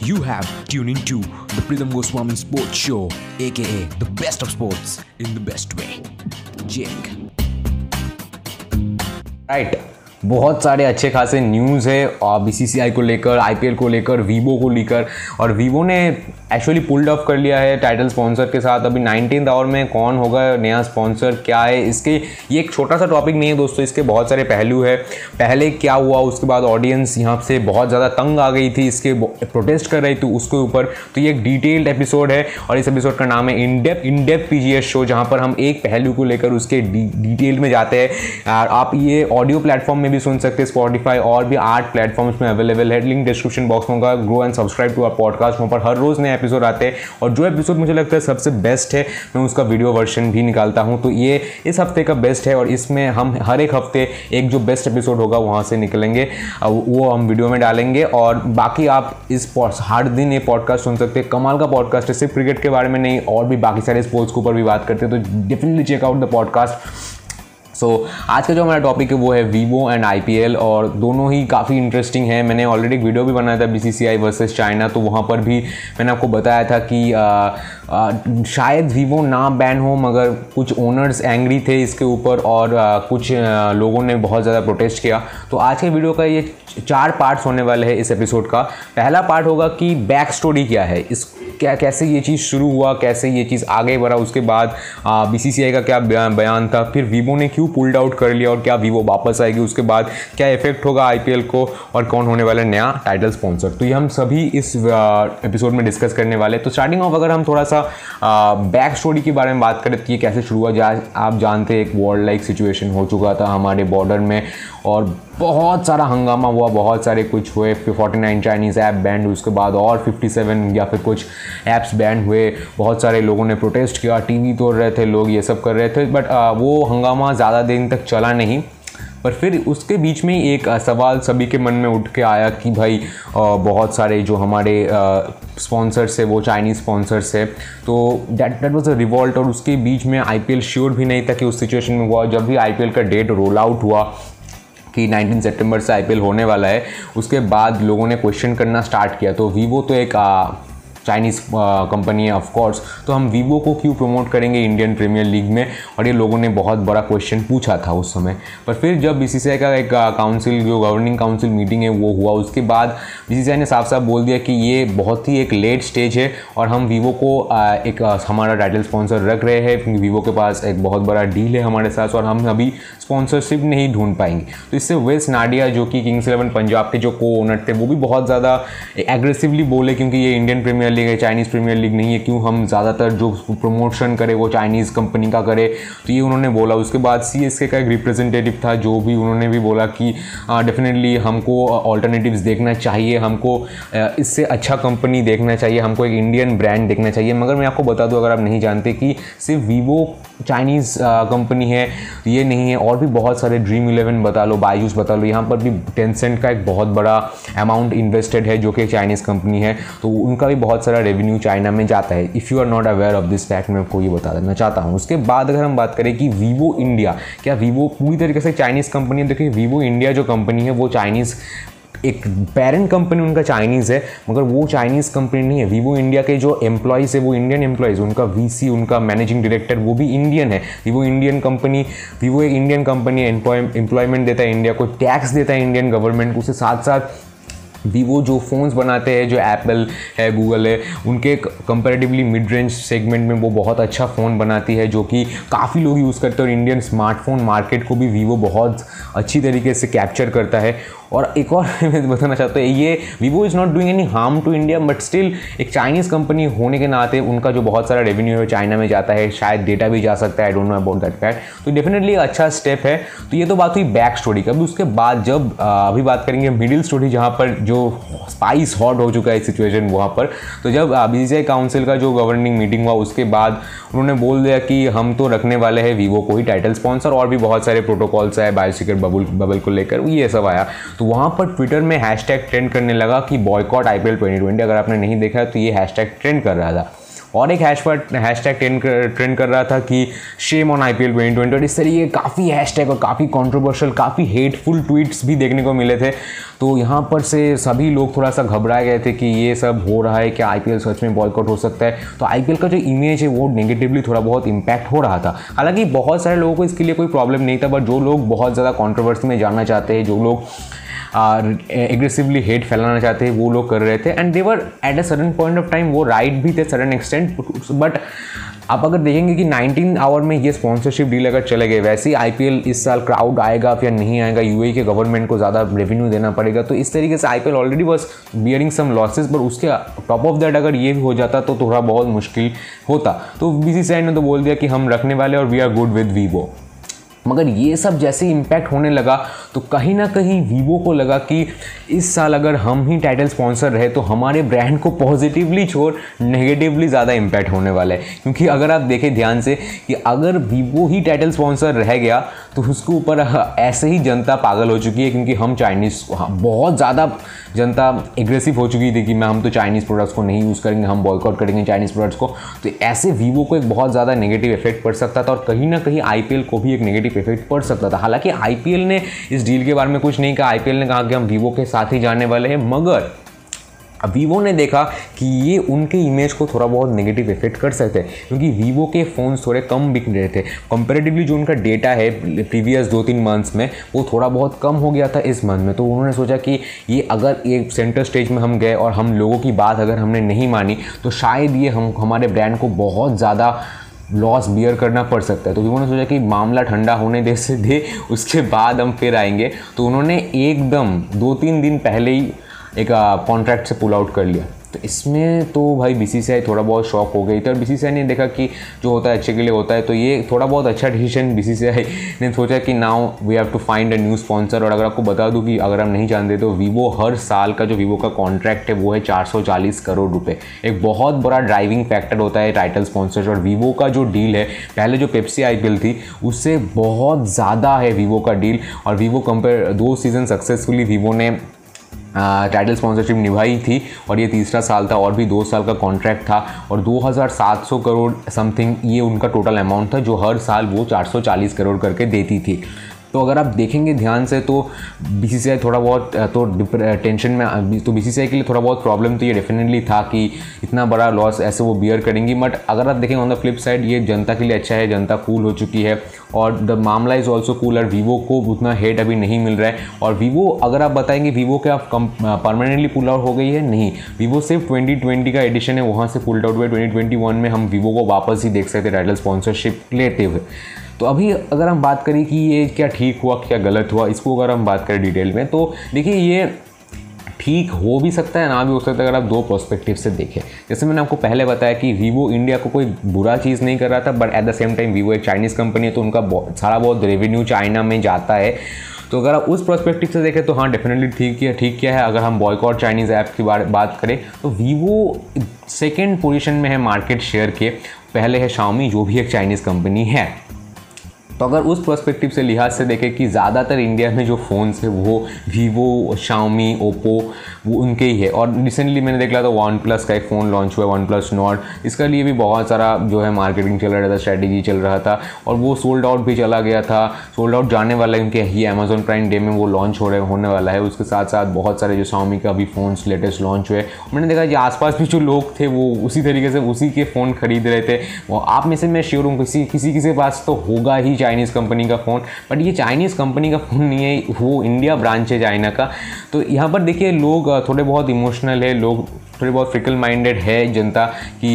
You have tuned into the Pritham Goswami Sports Show, aka the best of sports in the best way. Jake. Right. बहुत सारे अच्छे खासे news है, और BCCI को लेकर आई पी एल को लेकर वीवो को लेकर, और वीवो ने एक्चुअली पुल्ड ऑफ़ कर लिया है टाइटल स्पॉन्सर के साथ। अभी नाइनटीन आवर में कौन होगा नया स्पॉन्सर क्या है? इसके ये एक छोटा सा टॉपिक नहीं है दोस्तों, इसके बहुत सारे पहलू है। पहले क्या हुआ, उसके बाद ऑडियंस यहाँ से बहुत ज़्यादा तंग आ गई थी, इसके प्रोटेस्ट कर रही थी उसके ऊपर। तो ये एक डिटेल्ड एपिसोड है, और इस एपिसोड का नाम है इनडेप इनडेप पी शो जहाँ पर हम एक पहलू को लेकर उसके डिटेल में जाते हैं। आप ये ऑडियो प्लेटफॉर्म में भी सुन सकते हैं। स्पॉटीफाई और भी आठ प्लेटफॉर्म्स में अवेलेबल है। लिंक डिस्क्रिप्शन बॉक्स में होगा। Grow and subscribe to our podcast वहाँ पर हर रोज़ नए एपिसोड आते हैं। और जो एपिसोड मुझे लगता है सबसे बेस्ट है, मैं उसका वीडियो वर्जन भी निकालता हूँ। तो ये इस हफ़्ते का बेस्ट है और इसमें हम हर एक हफ़्ते एक जो बेस्ट एपिसोड होगा, वहाँ से निकलेंगे। वो हम वीडियो में डालेंगे। और बाकी आप इस हर दिन ये पॉडकास्ट सुन सकते हैं। कमाल का पॉडकास्ट है। सिर्फ़ क्रिकेट के बारे में नहीं, और भी बाकी सारे स्पोर्ट्स के ऊपर भी बात करते हैं। तो definitely check out the podcast so so, आज का जो हमारा टॉपिक है वो है वीवो एंड आईपीएल और दोनों ही काफ़ी इंटरेस्टिंग है। मैंने ऑलरेडी एक वीडियो भी बनाया था B C C I versus China तो वहाँ पर भी मैंने आपको बताया था कि आ, आ, शायद वीवो ना बैन हो मगर कुछ ओनर्स एंग्री थे इसके ऊपर और आ, कुछ आ, लोगों ने बहुत ज़्यादा प्रोटेस्ट किया। तो आज के वीडियो का ये चार पार्ट्स होने वाले हैं इस एपिसोड का। पहला पार्ट होगा कि बैक स्टोरी क्या है। इस क्या, कैसे ये चीज़ शुरू हुआ, कैसे ये चीज़ आगे बढ़ा, उसके बाद बीसीसीआई का क्या बयान था, फिर वीवो ने क्यों पुल्ड आउट कर लिया और क्या वीवो वापस आएगी, उसके बाद क्या इफ़ेक्ट होगा आईपीएल को और कौन होने वाला नया टाइटल स्पॉन्सर तो ये हम सभी इस एपिसोड में डिस्कस करने वाले तो स्टार्टिंग ऑफ़ अगर हम थोड़ा सा बैक स्टोरी के बारे में बात करें तो ये कैसे शुरू हुआ? जा, आप जानते एक वर्ल्ड लाइक सिचुएशन हो चुका था हमारे बॉर्डर में। और बहुत सारा हंगामा हुआ, बहुत सारे कुछ हुए फिर forty nine Chinese app banned उसके बाद और फिफ्टी सेवन या फिर कुछ ऐप्स बैंड हुए, बहुत सारे लोगों ने प्रोटेस्ट किया टीवी तोड़ रहे थे, लोग ये सब कर रहे थे बट वो हंगामा ज़्यादा दिन तक चला नहीं। पर फिर उसके बीच में ही एक सवाल सभी के मन में उठ के आया कि भाई बहुत सारे जो हमारे स्पॉन्सर्स है, वो चाइनीज़ स्पॉन्सर्स है तो that that was a revolt और उसके बीच में आई पी एल श्योर भी नहीं था कि उस सिचुएशन में हुआ। जब भी आई पी एल का डेट रोल आउट हुआ कि 19 सितंबर से आईपीएल होने वाला है, उसके बाद लोगों ने क्वेश्चन करना स्टार्ट किया। तो वीवो तो एक चाइनीज़ कंपनी है ऑफकोर्स तो हम वीवो को क्यों प्रमोट करेंगे इंडियन प्रीमियर लीग में? और ये लोगों ने बहुत बड़ा क्वेश्चन पूछा था उस समय। पर फिर जब बीसीसीआई का एक काउंसिल जो गवर्निंग काउंसिल मीटिंग है, वो हुआ, उसके बाद बीसीसीआई ने साफ़ साफ़ बोल दिया कि ये बहुत ही एक लेट स्टेज है और हम वीवो को एक हमारा टाइटल स्पॉन्सर रख रहे हैं। वीवो के पास एक बहुत बड़ा डील है हमारे साथ और हम अभी स्पॉन्सरशिप नहीं ढूंढ पाएँगे। तो इससे वेस्ट नाडिया जो कि किंग्स इलेवन पंजाब के जो को ओनर थे, वो भी बहुत ज़्यादा एग्रेसिवली बोले क्योंकि ये इंडियन प्रीमियर लीग है चाइनीज़ प्रीमियर लीग नहीं है, क्यों हम ज़्यादातर जो प्रमोशन करें वो चाइनीज़ कंपनी का करें। तो ये उन्होंने बोला। उसके बाद सी एस के का एक रिप्रेजेंटेटिव था, जो भी उन्होंने भी बोला कि डेफिनेटली हमको ऑल्टरनेटिव्स देखना चाहिए, हमको इससे अच्छा कंपनी देखना चाहिए, हमको एक इंडियन ब्रांड देखना चाहिए। मगर मैं आपको बता दूँ, अगर आप नहीं जानते कि सिर्फ़ वीवो चाइनीज़ कंपनी है, ये नहीं है और भी बहुत सारे ड्रीम इलेवन बता लो बायूस बता लो, यहाँ पर भी टेंसेंट का एक बहुत बड़ा अमाउंट इन्वेस्टेड है, जो कि चाइनीज़ कंपनी है। तो उनका भी बहुत सारा रेवेन्यू चाइना में जाता है। If you are not aware of this fact मैं आपको ये बता देना चाहता हूँ। उसके बाद अगर हम बात करें कि वीवो इंडिया क्या वीवो पूरी तरीके से चाइनीज़ कंपनी है? देखिए वीवो इंडिया जो कंपनी है, वो चाइनीज़ एक पेरेंट कंपनी उनका चाइनीज़ है, मगर वो चाइनीज़ कंपनी नहीं है। वीवो इंडिया के जो एम्प्लॉयज़ है, वो इंडियन एम्प्लॉयज़ उनका वीसी उनका मैनेजिंग डायरेक्टर वो भी इंडियन है। वीवो इंडियन कंपनी वीवो एक इंडियन कंपनी एम्प्लॉयमेंट देता है इंडिया को टैक्स देता है इंडियन गवर्नमेंट उसके साथ साथ वीवो जो फ़ोन्स बनाते हैं, जो एप्पल है गूगल है, उनके कंपेरेटिवली मिड रेंज सेगमेंट में वो बहुत अच्छा फ़ोन बनाती है, जो कि काफ़ी लोग यूज़ करते हैं। और इंडियन स्मार्टफ़ोन मार्केट को भी वीवो बहुत अच्छी तरीके से कैप्चर करता है। और एक और बताना चाहता हूँ, ये Vivo is not doing any harm to India but still एक चाइनीज़ कंपनी होने के नाते उनका जो बहुत सारा रेवेन्यू है चाइना में जाता है, शायद डेटा भी जा सकता है I don't know about that fact तो डेफिनेटली अच्छा स्टेप है। तो ये तो बात हुई बैक स्टोरी का। अभी उसके बाद जब अभी बात करेंगे मिडिल स्टोरी जहाँ पर जो स्पाइस हॉट हो चुका है सिचुएशन वहाँ पर तो जब बी काउंसिल का जो गवर्निंग मीटिंग हुआ, उसके बाद उन्होंने बोल दिया कि हम तो रखने वाले हैं वीवो को ही टाइटल स्पॉन्सर और भी बहुत सारे प्रोटोकॉल्स है बायोसिक्योर बबल बबल को लेकर, ये सब आया। तो वहाँ पर ट्विटर में हैश ट्रेंड करने लगा कि बॉयकॉट आई पी अगर आपने नहीं देखा है तो ये हैश ट्रेंड कर रहा था। और एक हैश पर हैश टैग ट्रेंड ट्रेंड कर रहा था कि shame on I P L twenty twenty और इस तरीके काफ़ी हैश टैग और काफ़ी कॉन्ट्रोवर्शियल काफ़ी हेटफुल ट्वीट्स भी देखने को मिले थे। तो यहाँ पर से सभी लोग थोड़ा सा घबराए गए थे कि ये सब हो रहा है, क्या आई पी एल सच में बॉयकॉट हो सकता है? तो आईपीएल का जो इमेज है वो नेगेटिवली थोड़ा बहुत इम्पैक्ट हो रहा था। हालाँकि बहुत सारे लोगों को इसके लिए कोई प्रॉब्लम नहीं था बट जो लोग बहुत ज़्यादा कॉन्ट्रोवर्सी में जाना चाहते हैं, जो लोग एग्रेसिवली हेट फैलाना चाहते, वो लोग कर रहे थे and they were at a sudden point of time वो राइट भी थे सडन एक्सटेंट बट आप अगर देखेंगे कि 19 आवर में ये स्पॉन्सरशिप डील अगर चले गए, वैसे ही आईपीएल इस साल क्राउड आएगा, या नहीं आएगा यूएई के गवर्नमेंट को ज़्यादा रेवेन्यू देना पड़ेगा तो इस तरीके से आईपीएल ऑलरेडी बस बियरिंग सम लॉसेस पर उसके टॉप ऑफ़ दैट अगर ये हो जाता तो थोड़ा बहुत मुश्किल होता। तो बीसीसीआई ने तो बोल दिया कि हम रखने वाले और we are good with Vivo मगर ये सब जैसे इम्पैक्ट होने लगा तो कहीं ना कहीं वीवो को लगा कि इस साल अगर हम ही टाइटल स्पॉन्सर रहे तो हमारे ब्रांड को पॉजिटिवली छोड़ नेगेटिवली ज़्यादा इम्पैक्ट होने वाला है। क्योंकि अगर आप देखें ध्यान से कि अगर वीवो ही टाइटल स्पॉन्सर रह गया तो उसके ऊपर ऐसे ही जनता पागल हो चुकी है क्योंकि हम चाइनीज़ बहुत ज़्यादा जनता एग्रेसिव हो चुकी थी कि मैं, हम तो चाइनीज़ प्रोडक्ट्स को नहीं यूज़ करेंगे, हम बॉयकॉट करेंगे चाइनीज़ प्रोडक्ट्स को। तो ऐसे वीवो को एक बहुत ज़्यादा नेगेटिव इफ़ेक्ट पड़ सकता था और कहीं ना कहीं IPL को भी एक नेगेटिव इफ़ेक्ट पड़ सकता था। हालाँकि आई ने इस डील के बारे में कुछ नहीं कहा। IPL ने कहा कि हम वीवो के साथ ही जाने वाले हैं, मगर वीवो ने देखा कि ये उनके इमेज को थोड़ा बहुत नेगेटिव इफ़ेक्ट कर सकते हैं, क्योंकि वीवो के फ़ोन्स थोड़े कम बिक रहे थे। कंपेरेटिवली जो उनका डेटा है प्रीवियस दो तीन मंथ्स में, वो थोड़ा बहुत कम हो गया था इस मंथ में। तो उन्होंने सोचा कि ये अगर एक सेंटर स्टेज में हम गए और हम लोगों की बात अगर हमने नहीं मानी तो शायद ये हम, हमारे ब्रांड को बहुत ज़्यादा लॉस बियर करना पड़ सकता है। तो उन्होंने सोचा कि मामला ठंडा होने दे से दे, उसके बाद हम फिर आएँगे। तो उन्होंने एकदम दो तीन दिन पहले ही एक कॉन्ट्रैक्ट से पुल आउट कर लिया। तो इसमें तो भाई बीसीसीआई थोड़ा बहुत शॉक हो गई थी और बीसीसीआई ने देखा कि जो होता है अच्छे के लिए होता है तो ये थोड़ा बहुत अच्छा डिसीज़न बीसीसीआई ने सोचा कि now we have to find a new sponsor और अगर आपको बता दूँ कि अगर हम नहीं जानते तो वीवो हर साल का जो वीवो का कॉन्ट्रैक्ट है वो है 440 करोड़ रुपए। एक बहुत बड़ा ड्राइविंग फैक्टर होता है टाइटल स्पॉन्सर और वीवो का जो डील है, पहले जो पेप्सी आईपीएल थी, उससे बहुत ज़्यादा है वीवो का डील और वीवो कंपेयर दो सीज़न सक्सेसफुली वीवो ने टाइटल स्पॉन्सरशिप निभाई थी और ये तीसरा साल था और भी दो साल का कॉन्ट्रैक्ट था और 2700 करोड़ समथिंग ये उनका टोटल अमाउंट था जो हर साल वो 440 करोड़ करके देती थी। तो अगर आप देखेंगे ध्यान से तो बीसीसीआई थोड़ा बहुत तो टेंशन में तो बी के लिए थोड़ा बहुत प्रॉब्लम तो ये डेफिनेटली था कि इतना बड़ा लॉस ऐसे वो बियर करेंगी। बट अगर आप देखेंगे ऑन द फ्लिप साइड ये जनता के लिए अच्छा है, जनता कूल हो चुकी है। और द मामला इज़ ऑल्सो कूल और वीवो को उतना हेट अभी नहीं मिल रहा है। और वीवो अगर आप बताएँगे वीवो के आप कम परमानेंटली पुल आउट हो गई है? नहीं। वीवो सिर्फ़ 2020 का एडिशन है। वहाँ से पुल आउट हुआ ट्वेंटी में हम वीवो को वापस ही देख सकते टाइटल स्पॉन्सरशिप लेते हुए। तो अभी अगर हम बात करें कि ये क्या ठीक हुआ, क्या गलत हुआ, इसको अगर हम बात करें डिटेल में तो देखिए ये ठीक हो भी सकता है, ना भी हो सकता है, अगर आप दो पर्सपेक्टिव से देखें। जैसे मैंने आपको पहले बताया कि वीवो इंडिया को कोई बुरा चीज़ नहीं कर रहा था but at the same time Vivo एक चाइनीज़ कंपनी है तो उनका सारा बहुत रेवेन्यू चाइना में जाता है। तो अगर आप उस पर्सपेक्टिव से देखें तो हाँ डेफिनेटली ठीक है ठीक क्या है। अगर हम बॉयकॉट चाइनीज़ ऐप की बात करें तो वीवो सेकेंड पोजिशन में है मार्केट शेयर के। पहले है शाओमी जो भी एक चाइनीज़ कंपनी है। तो अगर उस पर्सपेक्टिव से, लिहाज से देखें कि ज़्यादातर इंडिया में जो फ़ोन्स है, वो वीवो शाओमी ओप्पो वो उनके ही है। और रिसेंटली मैंने देख था वन प्लस का एक फ़ोन लॉन्च हुआ वन प्लस नॉट इसका लिए भी बहुत सारा जो है मार्केटिंग चल रहा था स्ट्रैटेजी चल रहा था, और वो सोल्ड आउट भी चला गया था। सोल्ड आउट जाने वाला है क्योंकि ये अमेजोन प्राइम डे में वो लॉन्च हो रहे, होने वाला है। उसके साथ साथ बहुत सारे जो शाओमी का भी फ़ोन्स लेटेस्ट लॉन्च हुए। मैंने देखा कि आसपास भी जो लोग थे, वो उसी तरीके से उसी के फ़ोन खरीद रहे थे। वो आप में से मैं श्योर हूँ, किसी किसी किसी पास तो होगा ही चाइनीज़ कंपनी का फ़ोन बट ये चाइनीज़ कंपनी का फ़ोन नहीं है, वो इंडिया ब्रांच है चाइना का। तो यहाँ पर देखिए लोग थोड़े बहुत इमोशनल है, लोग थोड़े बहुत फ्रिकल माइंडेड है जनता कि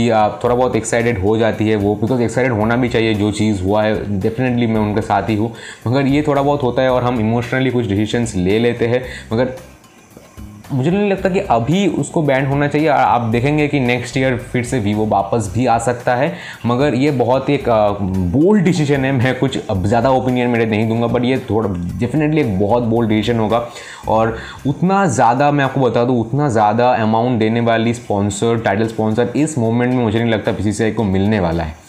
थोड़ा बहुत एक्साइटेड हो जाती है वो बिकॉज़ एक्साइटेड होना भी चाहिए जो चीज़ हुआ है डेफिनेटली मैं उनके साथ ही हूँ। मगर ये थोड़ा बहुत होता है और हम इमोशनली कुछ डिसीशंस ले लेते हैं। मगर मुझे नहीं लगता कि अभी उसको बैंड होना चाहिए। आप देखेंगे कि नेक्स्ट ईयर फिर से वीवो वापस भी आ सकता है। मगर ये बहुत एक बोल्ड डिसीज़न है। मैं कुछ ज़्यादा ओपिनियन मेरे नहीं दूँगा बट ये थोड़ा डेफिनेटली एक बहुत बोल्ड डिसीज़न होगा। और उतना ज़्यादा मैं आपको बता दूँ, उतना ज़्यादा अमाउंट देने वाली स्पॉन्सर टाइटल स्पॉन्सर इस मोमेंट में मुझे नहीं लगता पी को मिलने वाला है।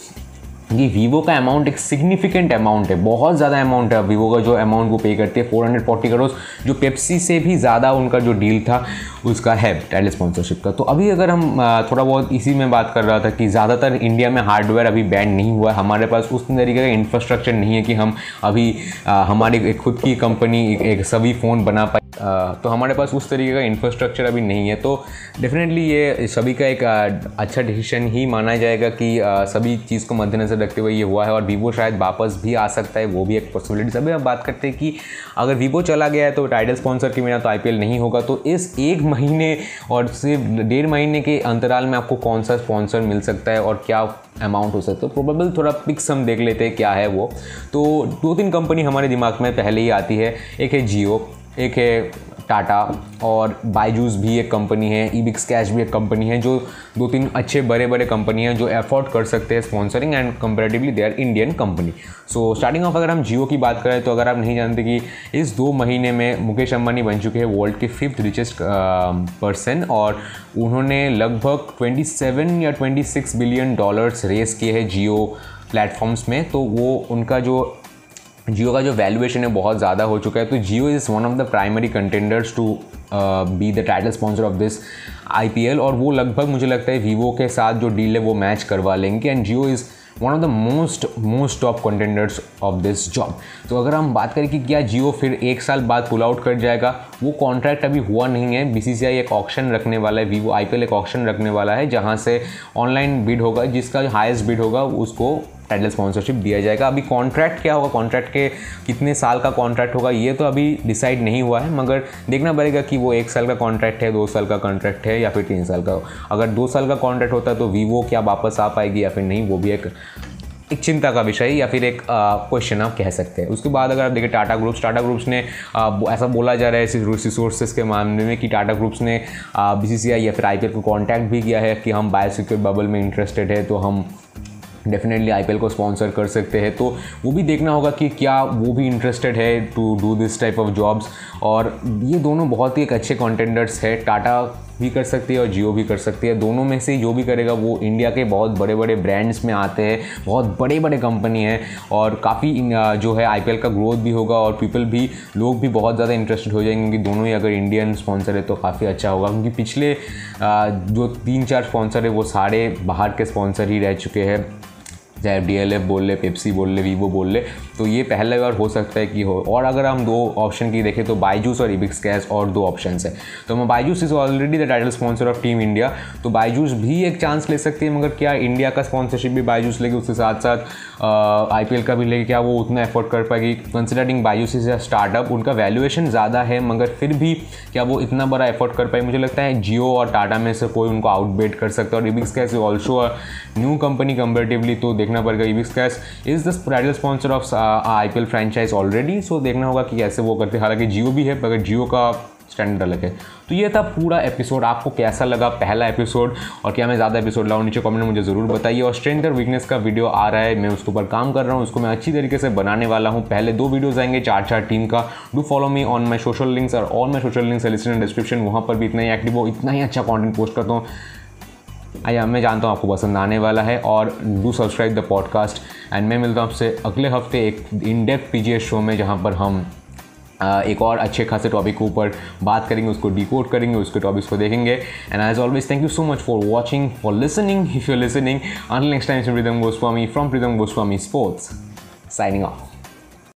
कि वीवो का अमाउंट एक सिग्निफिकेंट अमाउंट है, बहुत ज़्यादा अमाउंट है। वीवो का जो अमाउंट वो पे करती है 440 करोड़ जो पेप्सी से भी ज़्यादा उनका जो डील था, उसका है टाइटल स्पॉन्सरशिप का। तो अभी अगर हम थोड़ा बहुत इसी में बात कर रहा था कि ज़्यादातर इंडिया में हार्डवेयर अभी बैंड नहीं हुआ है। हमारे पास उस तरीके का इंफ्रास्ट्रक्चर नहीं है कि हम अभी हमारी खुद की कंपनी एक सभी फ़ोन बना पाए। तो हमारे पास उस तरीके का इंफ्रास्ट्रक्चर अभी नहीं है। तो डेफिनेटली ये सभी का एक अच्छा डिसीशन ही माना जाएगा कि सभी चीज़ को मद्देनज़र रखते हुए ये हुआ है और वीवो शायद वापस भी आ सकता है, वो भी एक पॉसिबिलिटी सभी हम बात करते हैं कि अगर वीवो चला गया है तो टाइटल स्पॉन्सर के बिना तो आईपीएल नहीं होगा। तो इस एक महीने और सिर्फ़ डेढ़ महीने के अंतराल में आपको कौन सा स्पॉन्सर मिल सकता है और क्या अमाउंट हो सकता है? तो प्रोबेबल थोड़ा पिक्स हम देख लेते हैं क्या है वो। तो दो तीन कंपनी हमारे दिमाग में पहले ही आती है। एक है जियो एक है टाटा और बाईजूस भी एक कंपनी है ई बिक्स कैश भी एक कंपनी है, जो दो तीन अच्छे बड़े बड़े कंपनी हैं जो एफोर्ड कर सकते हैं sponsoring and comparatively they are Indian company so starting off अगर हम जियो की बात करें तो अगर आप नहीं जानते कि इस दो महीने में मुकेश अंबानी बन चुके हैं वर्ल्ड के फिफ्थ रिचेस्ट पर्सन और उन्होंने लगभग 27 या 26 बिलियन डॉलर्स रेस किए हैं जियो प्लेटफॉर्म्स में तो वो उनका जो जियो का जो वैल्यूएशन है बहुत ज़्यादा हो चुका है। तो Jio is one of the primary contenders to be the title sponsor of this IPL और वो लगभग मुझे लगता है वीवो के साथ जो डील है वो मैच करवा लेंगे। And Jio is one of the most most top contenders of this job तो अगर हम बात करें कि क्या जियो फिर एक साल बाद पुल आउट कर जाएगा, वो कॉन्ट्रैक्ट अभी हुआ नहीं है। बी सी एक ऑप्शन रखने वाला है। वीवो आई एक ऑप्शन रखने वाला है, जहाँ से ऑनलाइन बिड होगा, जिसका हाइस्ट बिड होगा, उसको टाइटल स्पॉन्सरशिप दिया जाएगा। अभी कॉन्ट्रैक्ट क्या होगा? कॉन्ट्रैक्ट के कितने साल का कॉन्ट्रैक्ट होगा ये तो अभी डिसाइड नहीं हुआ है मगर देखना पड़ेगा कि वो एक साल का कॉन्ट्रैक्ट है दो साल का कॉन्ट्रैक्ट है या फिर तीन साल का। अगर दो साल का कॉन्ट्रैक्ट होता है तो वीवो क्या वापस आ पाएगी या फिर नहीं वो भी एक एक चिंता का विषय या फिर एक क्वेश्चन आप कह सकते हैं। उसके बाद अगर आप देखें टाटा ग्रुप्स टाटा ग्रुप्स ने आ, ऐसा बोला जा रहा है रिसोर्सेज के मामले में कि टाटा ग्रुप्स ने बीसीसीआई या फिर आईपीएल को कॉन्टैक्ट भी किया है कि हम बायोसिक्योर बबल में इंटरेस्टेड है तो हम डेफिनेटली आईपीएल को स्पॉन्सर कर सकते हैं। तो वो भी देखना होगा कि क्या वो भी इंटरेस्टेड है to do this type of jobs और ये दोनों बहुत ही एक अच्छे कॉन्टेंडर्स है। टाटा भी कर सकती है और जियो भी कर सकती है। दोनों में से जो भी करेगा, वो इंडिया के बहुत बड़े बड़े ब्रांड्स में आते हैं, बहुत बड़े बड़े कंपनी हैं और काफ़ी जो है आईपीएल का ग्रोथ भी होगा और पीपल भी, लोग भी बहुत ज़्यादा इंटरेस्टेड हो जाएँगे। क्योंकि दोनों ही अगर इंडियन स्पॉन्सर है तो काफ़ी अच्छा होगा। क्योंकि पिछले जो तीन चार स्पॉन्सर है, वो सारे बाहर के स्पॉन्सर ही रह चुके हैं। चाहे डी एल एफ़ बोल ले पेप्सी बोल ले वीवो बोल ले तो ये पहले बार हो सकता है कि हो। और अगर हम दो ऑप्शन की देखें तो बायजूस और इबिक्स कैश और दो ऑप्शन है। तो मैं Byju's is already the title sponsor of team India तो बायजूस भी एक चांस ले सकती है, मगर क्या इंडिया का स्पॉन्सरशिप भी बायजूस लेगी, उसके साथ साथ आई पी एल का भी लेके क्या वो उतना एफोर्ड कर पाएगी? Considering Byju's is a startup उनका वैल्यूएशन ज़्यादा है, मगर फिर भी क्या वो इतना बड़ा एफोर्ड कर पाए मुझे लगता है जियो और टाटा में से कोई उनको आउटबेट कर सकता है, और EbixCash also new company comparatively तो देखना पड़ेगा EbixCash is the title sponsor of I P L franchise already so देखना होगा कि कैसे वो करते हैं। हालाँकि जियो भी है मगर जियो का स्टैंडर्ड अलग है। तो ये था पूरा एपिसोड आपको कैसा लगा पहला एपिसोड और क्या मैं ज़्यादा एपिसोड लाऊँ? नीचे कमेंट में मुझे ज़रूर बताइए। और स्ट्रेंथ और वीकनेस का वीडियो आ रहा है। मैं उसके ऊपर काम कर रहा हूँ। उसको मैं अच्छी तरीके से बनाने वाला हूँ। पहले दो वीडियोज़ आएँगे चार चार टीम का। Do follow me on my social links और all my social links list description वहाँ पर भी इतना ही एक्टिव हो, इतना ही अच्छा कॉन्टेंट पोस्ट करता हूँ। आइए मैं जानता हूँ आपको पसंद आने वाला है और do subscribe the podcast and मैं मिलता हूँ आपसे अगले हफ़्ते एक इन डेप्थ पी शो में जहाँ पर हम एक और अच्छे खासे टॉपिक के ऊपर बात करेंगे, उसको डिकोड करेंगे, उसके टॉपिक्स को देखेंगे। And as always thank you so much for watching for listening if you listening until next time Pritam Goswami from Pritam Goswami sports signing off